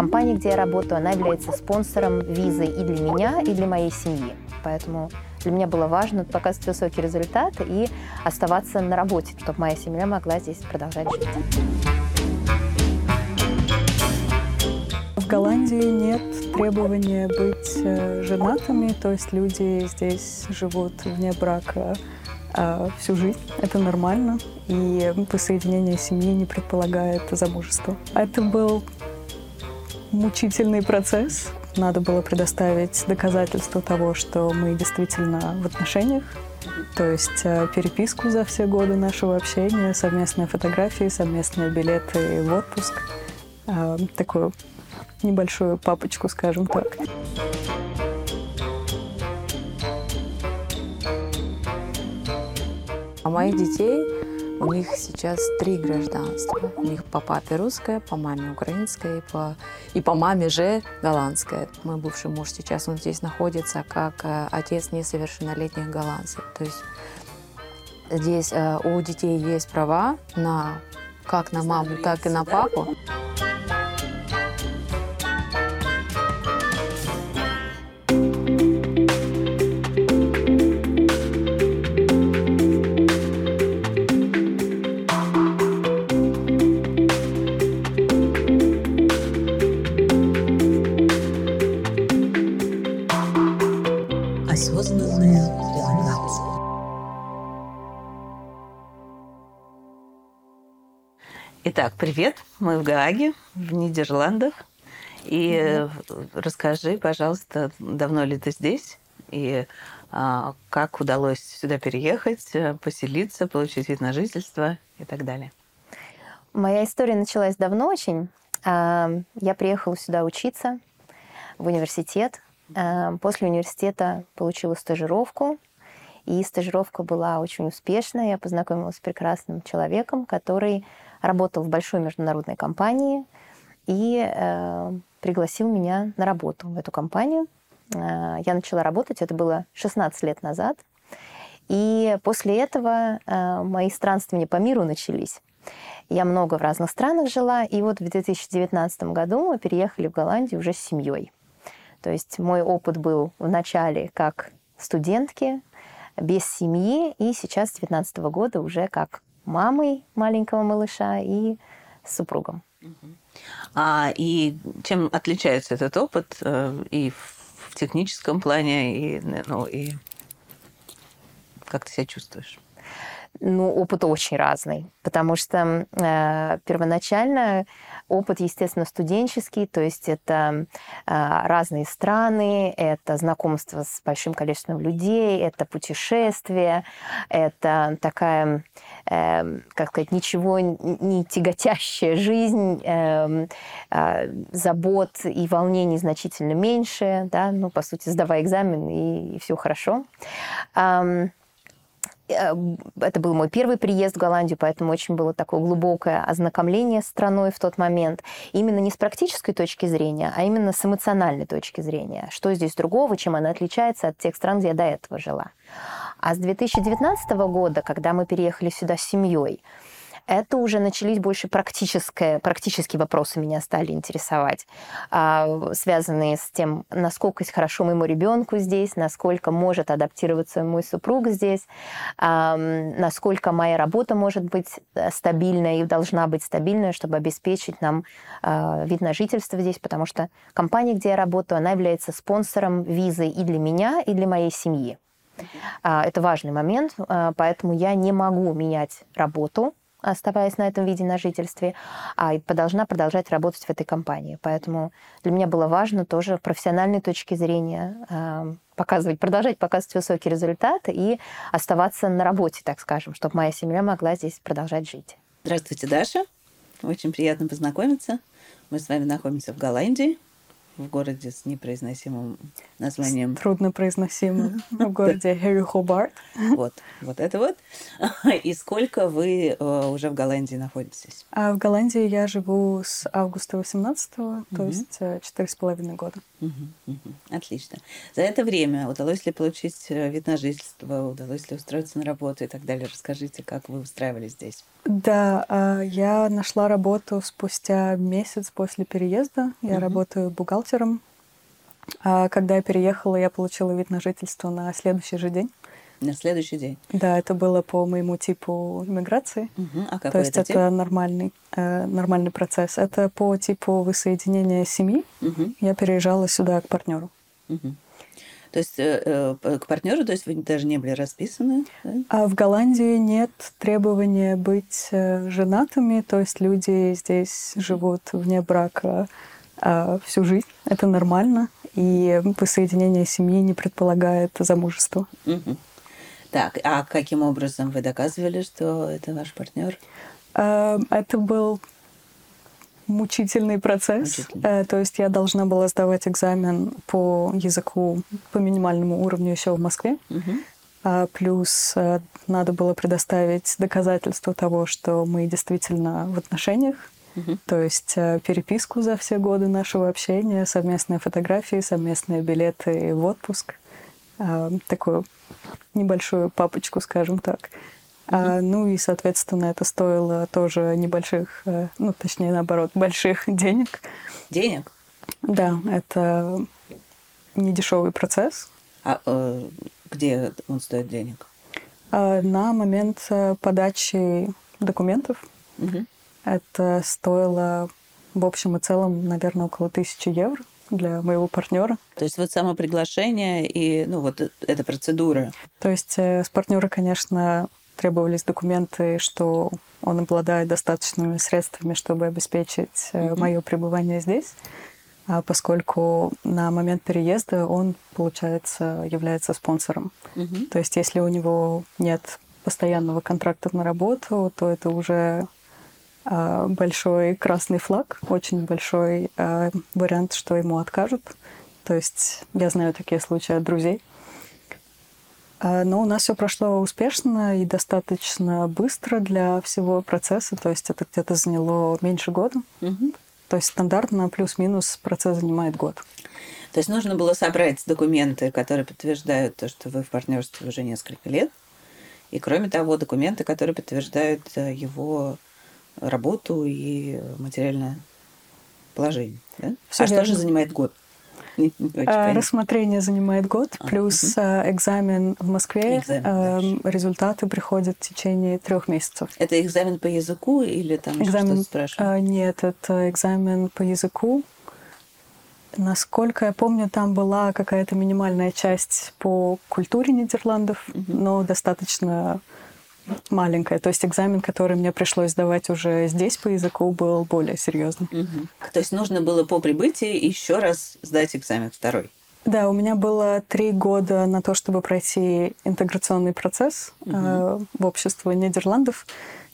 компания, где я работаю, она является спонсором визы и для меня, и для моей семьи. Поэтому для меня было важно показывать высокие результаты и оставаться на работе, чтобы моя семья могла здесь продолжать жить. В Голландии нет требования быть э, женатыми, то есть люди здесь живут вне брака а, всю жизнь. Это нормально. И присоединение семьи не предполагает замужество. Это был мучительный процесс. Надо было предоставить доказательства того, что мы действительно в отношениях. То есть э, переписку за все годы нашего общения, совместные фотографии, совместные билеты в отпуск. Э, такую небольшую папочку, скажем так. А моих детей, у них сейчас три гражданства. У них по папе русское, по маме украинское и по, и по маме же голландское. Мой бывший муж сейчас, он здесь находится как э, отец несовершеннолетних голландцев. То есть здесь э, у детей есть права на как на маму, так и на папу. Привет. Мы в Гааге, в Нидерландах. И mm расскажи, пожалуйста, давно ли ты здесь? И а, как удалось сюда переехать, поселиться, получить вид на жительство и так далее? Моя история началась давно очень. А, я приехала сюда учиться в университет. А, после университета получила стажировку. И стажировка была очень успешная. Я познакомилась с прекрасным человеком, который работал в большой международной компании и э, пригласил меня на работу в эту компанию. Э, я начала работать, это было 16 лет назад. И после этого э, мои странствования по миру начались. Я много в разных странах жила, и вот в 2019 году мы переехали в Голландию уже с семьей. То есть мой опыт был в начале как студентки, без семьи, и сейчас с 2019 года уже как мамой маленького малыша и супругом. А, и чем отличается этот опыт э, и в техническом плане, и, ну, и как ты себя чувствуешь? Ну, опыт очень разный, потому что э, первоначально опыт, естественно, студенческий, то есть это э, разные страны, это знакомство с большим количеством людей, это путешествие, это такая, э, как сказать, ничего не тяготящая жизнь, э, э, забот и волнений значительно меньше, да, ну, по сути, сдавай экзамен, и, и все хорошо. Э, Э, это был мой первый приезд в Голландию, поэтому очень было такое глубокое ознакомление с страной в тот момент. Именно не с практической точки зрения, а именно с эмоциональной точки зрения. Что здесь другого, чем она отличается от тех стран, где я до этого жила. А с 2019 года, когда мы переехали сюда с семьей, это уже начались больше практические, практические вопросы меня стали интересовать, а, связанные с тем, насколько хорошо моему ребенку здесь, насколько может адаптироваться мой супруг здесь, а, насколько моя работа может быть э, стабильная и должна быть стабильная, чтобы обеспечить нам а, вид на жительство здесь, потому что компания, где я работаю, она является спонсором визы и для меня, и для моей семьи. Это важный момент, поэтому я не могу менять работу, оставаясь на этом виде на жительстве, а должна продолжать работать в этой компании. Поэтому для меня было важно тоже профессиональной точки зрения э, показывать, продолжать показывать высокие результаты и оставаться на работе, так скажем, чтобы моя семья могла здесь продолжать жить. Здравствуйте, Даша. Очень приятно познакомиться. Мы с вами находимся в Голландии, в городе с непроизносимым названием. Трудно произносимым в городе Хэри Хобарт. Вот, вот это вот. И сколько вы э, уже в Голландии находитесь? А в Голландии я живу с августа 18 то есть э, четыре с половиной года. Отлично. За это время удалось ли получить э, вид на жительство, удалось ли устроиться на работу и так далее? Расскажите, как вы устраивались здесь? Да, а, я нашла работу спустя месяц после переезда. Я работаю бухгалтером. А Когда я переехала, я получила вид на жительство на следующий же день. На следующий день. Да, это было по моему типу иммиграции. Мгм. А какой То есть это это, тип? нормальный, э, нормальный процесс. Это по типу воссоединения семьи. Мгм, Я переезжала сюда к партнеру. мгм. То есть э, э, к партнеру, то есть вы даже не были расписаны? да? А в Голландии нет требования быть э, женатыми, то есть люди здесь живут вне брака всю жизнь. Это нормально. И воссоединение семьи не предполагает замужество. Так, а каким образом вы доказывали, что это ваш партнер? А, Это был мучительный процесс. Мучительный. Э, То есть я должна была сдавать экзамен по языку по минимальному уровню еще в Москве. А плюс э, надо было предоставить доказательство того, что мы действительно в отношениях. Мгм. То есть э, переписку за все годы нашего общения, совместные фотографии, совместные билеты в отпуск. А, Такую небольшую папочку, скажем так. А, ну и, соответственно, это стоило тоже небольших, э, ну, точнее, наоборот, больших денег. Денег? Да, это недешевый процесс. А э, где он стоит денег? А на момент э, подачи документов Мгм. Это стоило в общем и целом, наверное, около тысячи евро для моего партнера. То есть вот само приглашение и, ну, вот э- эта процедура. То есть э, с партнера, конечно, требовались документы, что он обладает достаточными средствами, чтобы обеспечить Мгм. мое пребывание здесь. А поскольку на момент переезда он, получается, является спонсором. Мгм. То есть если у него нет постоянного контракта на работу, то это уже большой красный флаг, очень большой а, вариант, что ему откажут. То есть я знаю такие случаи от друзей. А, Но у нас все прошло успешно и достаточно быстро для всего процесса. То есть это где-то заняло меньше года. То есть стандартно плюс-минус процесс занимает год. То есть нужно было собрать документы, которые подтверждают то, что вы в партнерстве уже несколько лет. И кроме того, документы, которые подтверждают э, его работу и материальное положение. Да? Всё а что же занимает год? Не- А. Рассмотрение занимает год, А, плюс а, экзамен в Москве. Экзамен дальше. результаты приходят в течение трех месяцев. Это экзамен по языку или там Экзамен, что-то спрашивают? а, нет, это экзамен по языку. Насколько я помню, там была какая-то минимальная часть по культуре Нидерландов, Мгм. но достаточно маленькая. То есть экзамен, который мне пришлось сдавать уже здесь по языку, был более серьезный. Мгм. То есть нужно было по прибытии еще раз сдать экзамен второй. Да, у меня было три года на то, чтобы пройти интеграционный процесс э, в общество Нидерландов.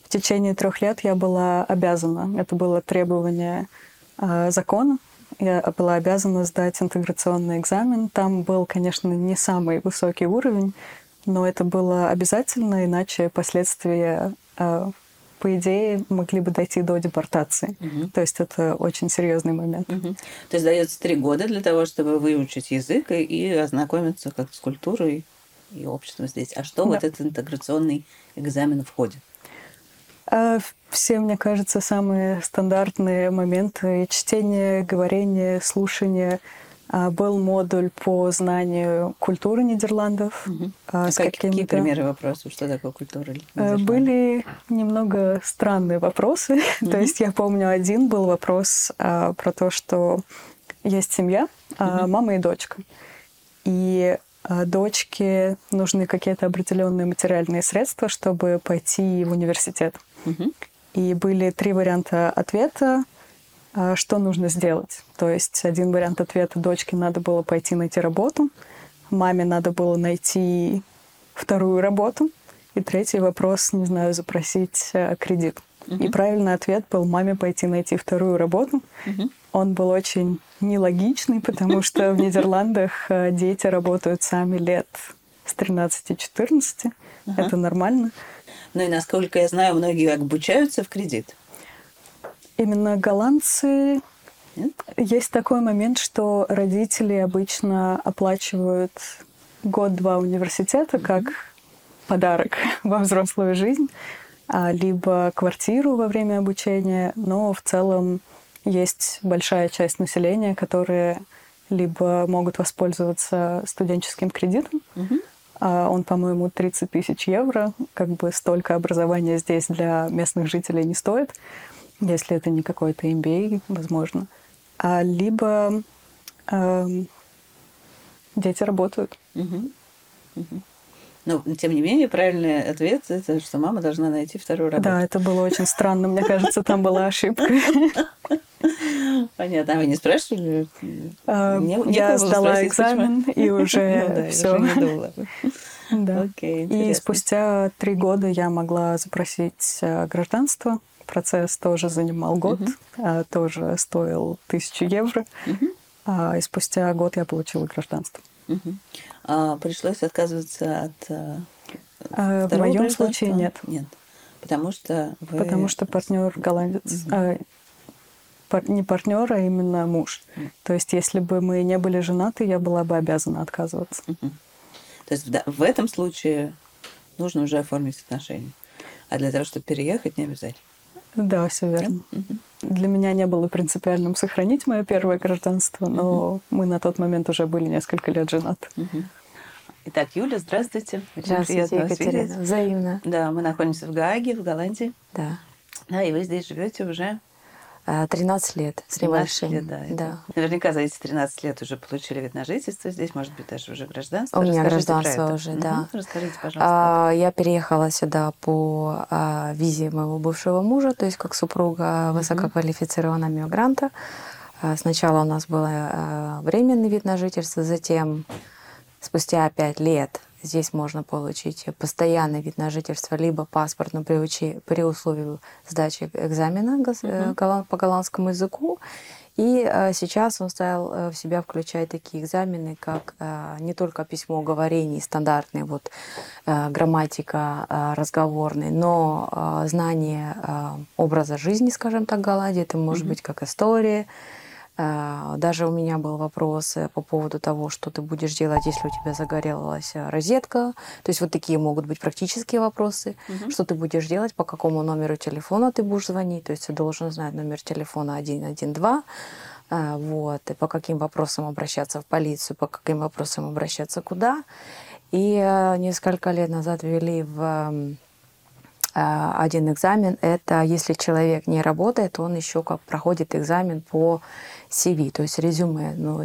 В течение трех лет я была обязана, это было требование э, закона, я была обязана сдать интеграционный экзамен. Там был, конечно, не самый высокий уровень, но это было обязательно, иначе последствия, э, по идее, могли бы дойти до депортации. Мгм. То есть это очень серьезный момент. Мгм. То есть дается три года для того, чтобы выучить язык и, ознакомиться как с культурой и обществом здесь. А что в Да. этот интеграционный экзамен входит? А Все, мне кажется, самые стандартные моменты чтение, говорение, слушание. А, Был модуль по знанию культуры Нидерландов. Мгм. а, с как- какие примеры вопросов? Что такое культура? Э, Нидерландов? Были немного странные вопросы. То есть я помню, один был вопрос а, про то, что есть семья, а, мама и дочка. И а, дочке нужны какие-то определенные материальные средства, чтобы пойти в университет. Мгм. И были три варианта ответа, что нужно сделать. То есть один вариант ответа дочке надо было пойти найти работу, маме надо было найти вторую работу, и третий вопрос, не знаю, запросить э, кредит. И правильный ответ был маме пойти найти вторую работу. Он был очень нелогичный, потому что в Нидерландах э, дети работают сами лет с 13-14. Это нормально. Ну и насколько я знаю, многие обучаются в кредит. Именно голландцы? Есть такой момент, что родители обычно оплачивают год-два университета как подарок во взрослую жизнь, а, либо квартиру во время обучения, но в целом есть большая часть населения, которые либо могут воспользоваться студенческим кредитом, а он, по-моему, 30 тысяч евро, как бы столько образования здесь для местных жителей не стоит, если это не какой-то MBA, возможно. А либо эм, дети работают. Мгм. Мгм. Но, тем не менее, правильный ответ – это что мама должна найти вторую работу. Да, это было очень странно. Мне кажется, там была ошибка. Понятно. А вы не спрашивали? Некого Я сдала экзамен, и Ну уже все. Да. И спустя три года я могла запросить э, гражданство. Процесс тоже занимал год, а, тоже стоил тысячу евро. Мгм. А, И спустя год я получила гражданство. Мгм. А пришлось отказываться от э, А, В моем случае нет. Нет. Потому что вы... Потому что партнер голландец. а, пар- не партнер, а именно муж. То есть, если бы мы не были женаты, я была бы обязана отказываться. Мгм. То есть да- в этом случае нужно уже оформить отношения. А для того, чтобы переехать, не обязательно. Да, все верно. Для меня не было принципиальным сохранить мое первое гражданство, но мы на тот момент уже были несколько лет женаты. Итак, Юля, здравствуйте. Очень Здравствуйте, приятно вас Екатерина. видеть. Взаимно. Да, мы находимся в Гааге, в Голландии. Да. Да, и вы здесь живете уже 13 лет с 13 небольшим. лет, да. да. Наверняка за эти 13 лет уже получили вид на жительство здесь, может быть, даже уже гражданство. У меня Расскажите гражданство уже, Мгм. да. Расскажите, пожалуйста. А, Я переехала сюда по а, визе моего бывшего мужа, то есть как супруга высококвалифицированного мигранта. А, Сначала у нас был временный вид на жительство, затем спустя пять лет здесь можно получить постоянный вид на жительство, либо паспорт, но при, учи- при условии сдачи экзамена э, голланд- по голландскому языку. И э, сейчас он стал в себя включать такие экзамены, как не только письмо говорений стандартные, вот грамматика разговорный, но знание образа жизни, скажем так, Голландии. Это может быть как история. Э, Даже у меня был вопрос э, по поводу того, что ты будешь делать, если у тебя загорелась э, розетка. То есть вот такие могут быть практические вопросы. Что ты будешь делать, по какому номеру телефона ты будешь звонить. То есть ты должен знать номер телефона 112. э, Вот, и по каким вопросам обращаться в полицию, по каким вопросам обращаться куда. И э, несколько лет назад ввели в один экзамен. Это если человек не работает, он еще как проходит экзамен по CV, то есть резюме. Ну,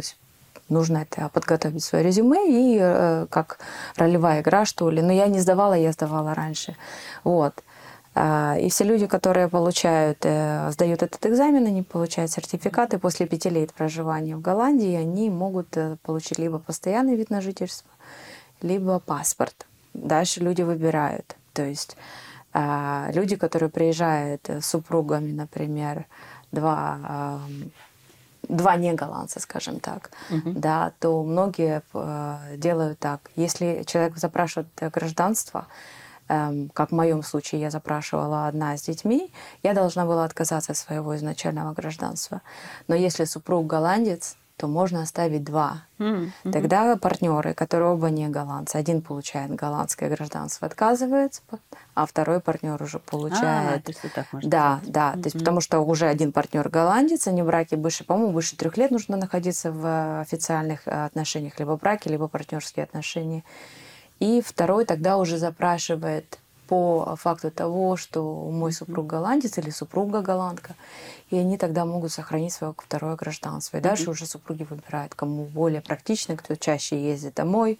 нужно это подготовить свое резюме и э, как ролевая игра, что ли. Но я не сдавала, я сдавала раньше. Вот. А, И все люди, которые получают, э, сдают этот экзамен, они получают сертификаты после пяти лет проживания в Голландии, они могут э, получить либо постоянный вид на жительство, либо паспорт. Дальше люди выбирают. То есть люди, которые приезжают э, с супругами, например, два, два не голландца, скажем так, да, то многие э, делают так. Если человек запрашивает э, гражданство, эм, как в моем случае я запрашивала одна с детьми, я должна была отказаться от своего изначального гражданства. Но если супруг голландец, то можно оставить два. Мгм. Тогда партнеры, которые оба не голландцы, один получает голландское гражданство, отказывается, а второй партнер уже А, получает. то есть вот так можно да, сделать. да. То есть потому что уже один партнер голландец, они в браке больше, по-моему, больше трех лет нужно находиться в э, официальных э, отношениях, либо браке, либо партнерские отношения. И второй тогда уже запрашивает по факту того, что мой супруг голландец или супруга голландка, и они тогда могут сохранить свое второе гражданство. И дальше уже супруги выбирают, кому более практично, кто чаще ездит домой,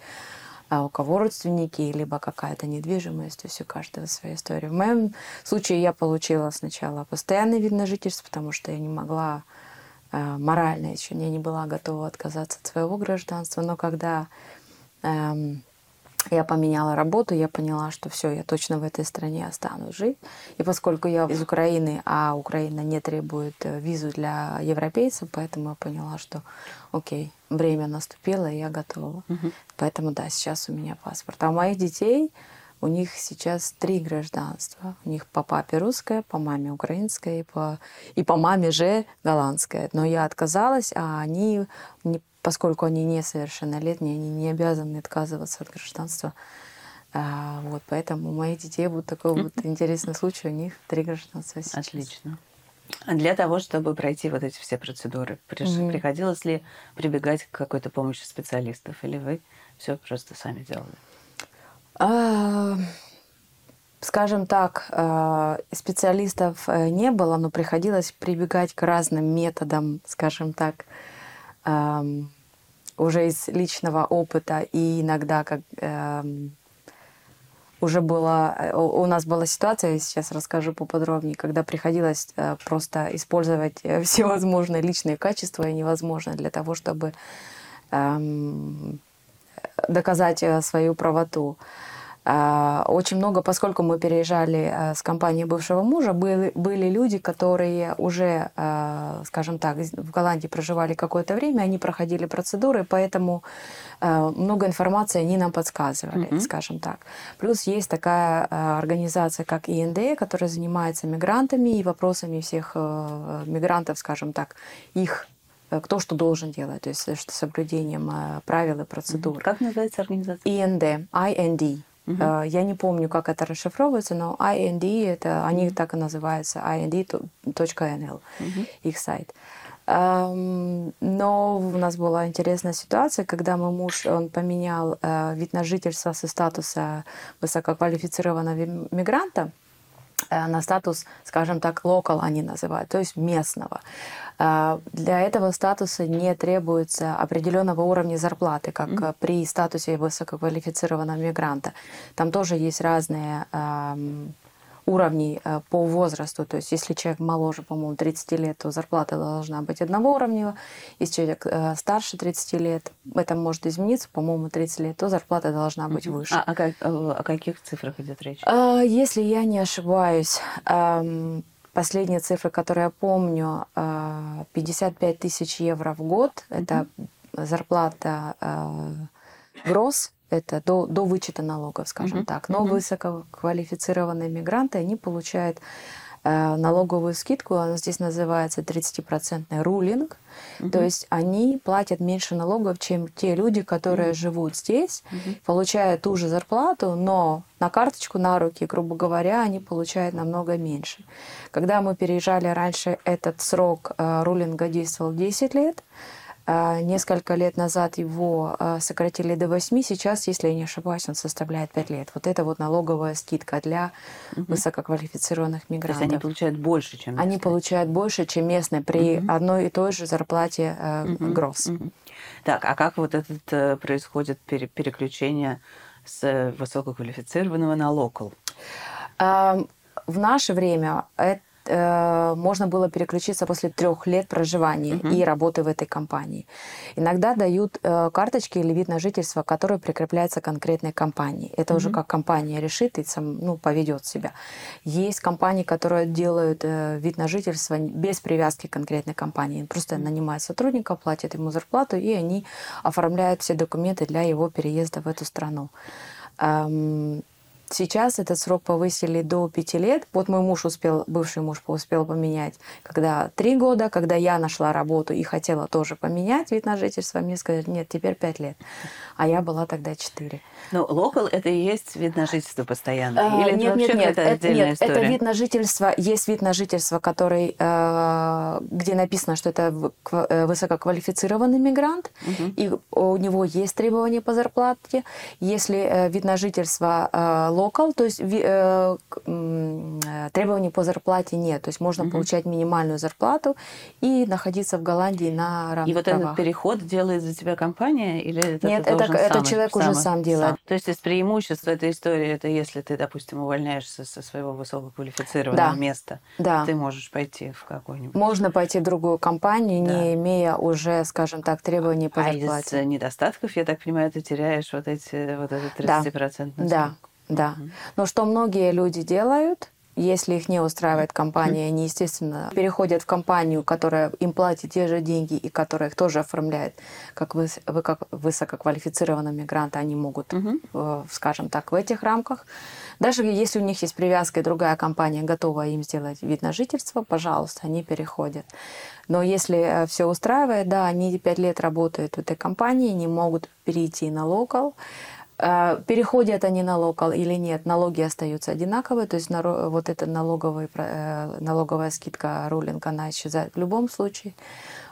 а у кого родственники, либо какая-то недвижимость, то есть у каждого своя история. В моем случае я получила сначала постоянный вид на жительство, потому что я не могла э, морально еще я не была готова отказаться от своего гражданства, но когда эм, я поменяла работу, я поняла, что все, я точно в этой стране останусь жить. И поскольку я из Украины, а Украина не требует э, визу для европейцев, поэтому я поняла, что окей, время наступило, и я готова. Мгм. Поэтому да, сейчас у меня паспорт. А у моих детей, у них сейчас три гражданства. У них по папе русское, по маме украинское и по, и по маме же голландское. Но я отказалась, а они, не- поскольку они несовершеннолетние, они не обязаны отказываться от гражданства. А, вот, поэтому у моих детей вот такой вот интересный случай. У них три гражданства сейчас. Отлично. А Для того, чтобы пройти вот эти все процедуры, Мгм. приходилось ли прибегать к какой-то помощи специалистов, или вы все просто сами делали? А, Скажем так, а, специалистов э, не было, но приходилось прибегать к разным методам, скажем так, ам, уже из личного опыта и иногда как эм, уже была э, у нас была ситуация, я сейчас расскажу поподробнее, когда приходилось э, просто использовать э, всевозможные личные качества и невозможно для того, чтобы эм, доказать э, свою правоту. А, Очень много, поскольку мы переезжали э, с компанией бывшего мужа, были, были люди, которые уже, э, скажем так, в Голландии проживали какое-то время, они проходили процедуры, поэтому много информации они нам подсказывали, Мгм. скажем так. Плюс есть такая организация, как ИНД, которая занимается мигрантами и вопросами всех мигрантов, скажем так, их э, кто что должен делать, то есть с соблюдением правил и процедур. Как называется организация? IND, IND. Э, Я не помню, как это расшифровывается, но IND, это, они так и называются, ind.nl, Мгм. их сайт. Но у нас была интересная ситуация, когда мой муж, он поменял э, вид на жительство со статуса высококвалифицированного ми- мигранта на статус, скажем так, local они называют, то есть местного. Э, Для этого статуса не требуется определенного уровня зарплаты, как э, при статусе высококвалифицированного мигранта. Там тоже есть разные эм, уровни э, по возрасту. То есть если человек моложе, по-моему, 30 лет, то зарплата должна быть одного уровня. Если человек э, старше 30 лет, это может измениться, по-моему, 30 лет, то зарплата должна быть Мгм. выше. А, о как- о- о каких цифрах идет речь? А, Если я не ошибаюсь, ам, последние цифры, которые я помню, а, 55 тысяч евро в год. Это зарплата а, гроз, это до, до вычета налогов, скажем Мгм. так. Но Мгм. высококвалифицированные мигранты, они получают э, налоговую скидку, она здесь называется 30% рулинг. То есть они платят меньше налогов, чем те люди, которые живут здесь, Мгм. получают ту же зарплату, но на карточку, на руки, грубо говоря, они получают намного меньше. Когда мы переезжали раньше, этот срок э, рулинга действовал 10 лет. А, Несколько лет назад его э, сократили до 8, сейчас, если я не ошибаюсь, он составляет 5 лет. Вот это вот налоговая скидка для высококвалифицированных То есть мигрантов. они получают больше, чем Они местные? получают больше, чем местные при Мгм. одной и той же зарплате э, Мгм, гроз. мгм. Так, а как вот этот э, происходит пере- переключение с э, высококвалифицированного на локал? А, В наше время это, э, можно было переключиться после трех лет проживания Мгм. и работы в этой компании. Иногда дают э, карточки или вид на жительство, который прикрепляется к конкретной компании. Это уже Мгм. как компания решит и сам, ну, поведет себя. Есть компании, которые делают э, вид на жительство без привязки к конкретной компании. Просто нанимают сотрудника, платят ему зарплату, и они оформляют все документы для его переезда в эту страну. Ам, Сейчас этот срок повысили до пяти лет. Вот мой муж успел, бывший муж успел поменять, когда три года, когда я нашла работу и хотела тоже поменять вид на жительство, мне сказали, нет, теперь пять лет. А я была тогда четыре. Ну, локал это и есть вид на жительство постоянно? А, Или это нет, вообще нет, нет, это, нет, история? это вид на жительство. Есть вид на жительство, который, э, где написано, что это э, высококвалифицированный мигрант, Мгм. и у него есть требования по зарплате. Если э, вид на жительство локал, то есть э, э, требований по зарплате нет. То есть можно угу. получать минимальную зарплату и находиться в Голландии на равных И вот правах. этот переход делает за тебя компания или это Нет, это, это сам, человек сам, уже сам делает. Сам. То есть из преимуществ этой истории это если ты, допустим, увольняешься со своего высококвалифицированного да. места, да. ты можешь пойти в какую-нибудь. Можно пойти в другую компанию, да. не имея уже, скажем так, требований по а зарплате. из недостатков, я так понимаю, ты теряешь вот эти вот этот 30% да. Да, да. Угу. Но что многие люди делают, если их не устраивает компания, они, естественно, переходят в компанию, которая им платит те же деньги и которая их тоже оформляет, как вы, вы как высококвалифицированные мигранты, они могут, угу. скажем так, в этих рамках. Даже если у них есть привязка и другая компания готова им сделать вид на жительство, пожалуйста, они переходят. Но если э, все устраивает, да, они пять лет работают в этой компании, не могут перейти на локал, переходят они на локал или нет, налоги остаются одинаковые, то есть вот эта налоговая, э, налоговая скидка рулинг, она исчезает в любом случае.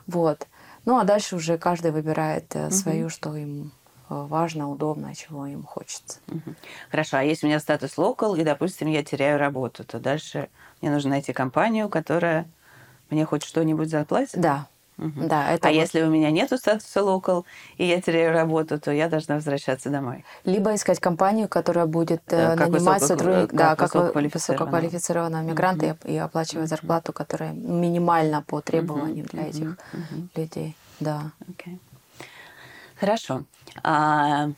Вот. Ну а дальше уже каждый выбирает угу. свою, что им важно, удобно, чего им хочется. Угу. Хорошо, а если у меня статус локал, и, допустим, я теряю работу, то дальше мне нужно найти компанию, которая мне хоть что-нибудь заплатит? Да, Угу. Да, это а вот... если у меня нет статуса локал, и я теряю работу, то я должна возвращаться домой. Либо искать компанию, которая будет да, как нанимать сотрудников, да, как высококвалифицированного мигранта угу. и, оплачивать угу. зарплату, которая минимальна по требованиям угу. для этих угу. людей. Да. Okay. Хорошо. А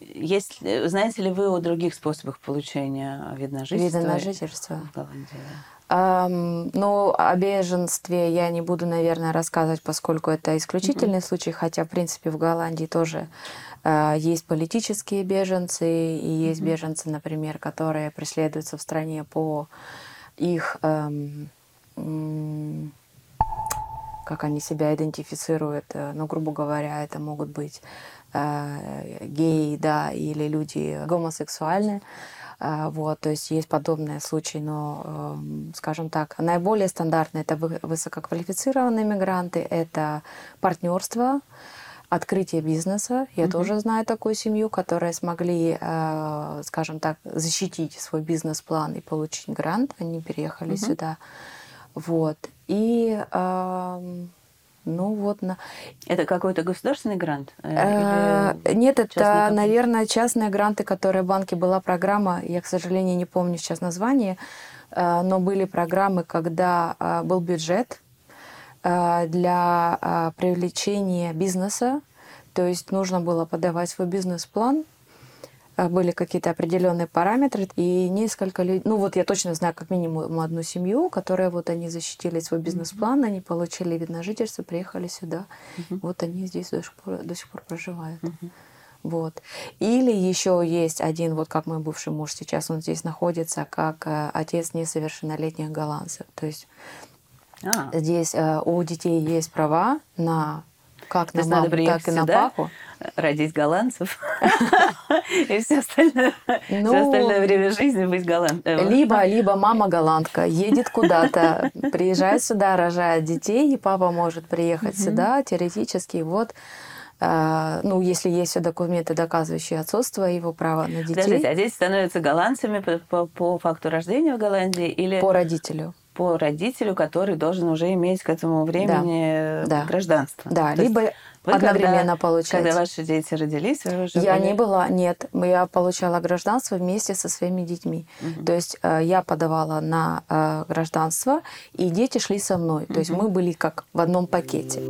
есть, знаете ли вы о других способах получения вида на жительство? Вида на жительство. В Голландии, да. Ну, о беженстве я не буду, наверное, рассказывать, поскольку это исключительный mm-hmm. случай, хотя, в принципе, в Голландии тоже uh, есть политические беженцы, и есть mm-hmm. беженцы, например, которые преследуются в стране по их, um, как они себя идентифицируют, uh, ну, грубо говоря, это могут быть uh, геи, да, или люди гомосексуальные. А, вот, то есть есть подобные случаи, но, эм, скажем так, наиболее стандартные это высококвалифицированные мигранты, это партнерство, открытие бизнеса. Я mm-hmm. тоже знаю такую семью, которые смогли, э, скажем так, защитить свой бизнес-план и получить грант. Они переехали mm-hmm. сюда. Вот. И эм, ну вот на... Это какой-то государственный грант? Э, нет, это, наверное, частные гранты, которые банки была программа. Я, к сожалению, не помню сейчас название, э, но были программы, когда э, был бюджет для привлечения бизнеса. То есть нужно было подавать свой бизнес-план были какие-то определенные параметры, и несколько людей, ну вот я точно знаю как минимум одну семью, которая вот они защитили свой бизнес-план, они получили вид на жительство, приехали сюда, uh-huh. вот они здесь до сих пор, до сих пор проживают. Uh-huh. Вот. Или еще есть один, вот как мой бывший муж сейчас, он здесь находится как э, отец несовершеннолетних голландцев. То есть а. здесь э, у детей есть права на как на маму, так и на папу родить голландцев и все остальное, ну, все остальное время жизни быть голландцем. Либо, либо мама голландка едет куда-то, приезжает сюда, рожает детей, и папа может приехать сюда теоретически. Вот Uh, ну, если есть все документы, доказывающие отцовство его права на детей. Подождите, а дети становятся голландцами по, по, по факту рождения в Голландии или... По родителю по родителю, который должен уже иметь к этому времени да. гражданство. Да, То либо вы одновременно когда, получать. Когда ваши дети родились, вы уже Я были... не была, нет. Я получала гражданство вместе со своими детьми. Угу. То есть э, я подавала на э, гражданство, и дети шли со мной. То угу. есть мы были как в одном пакете.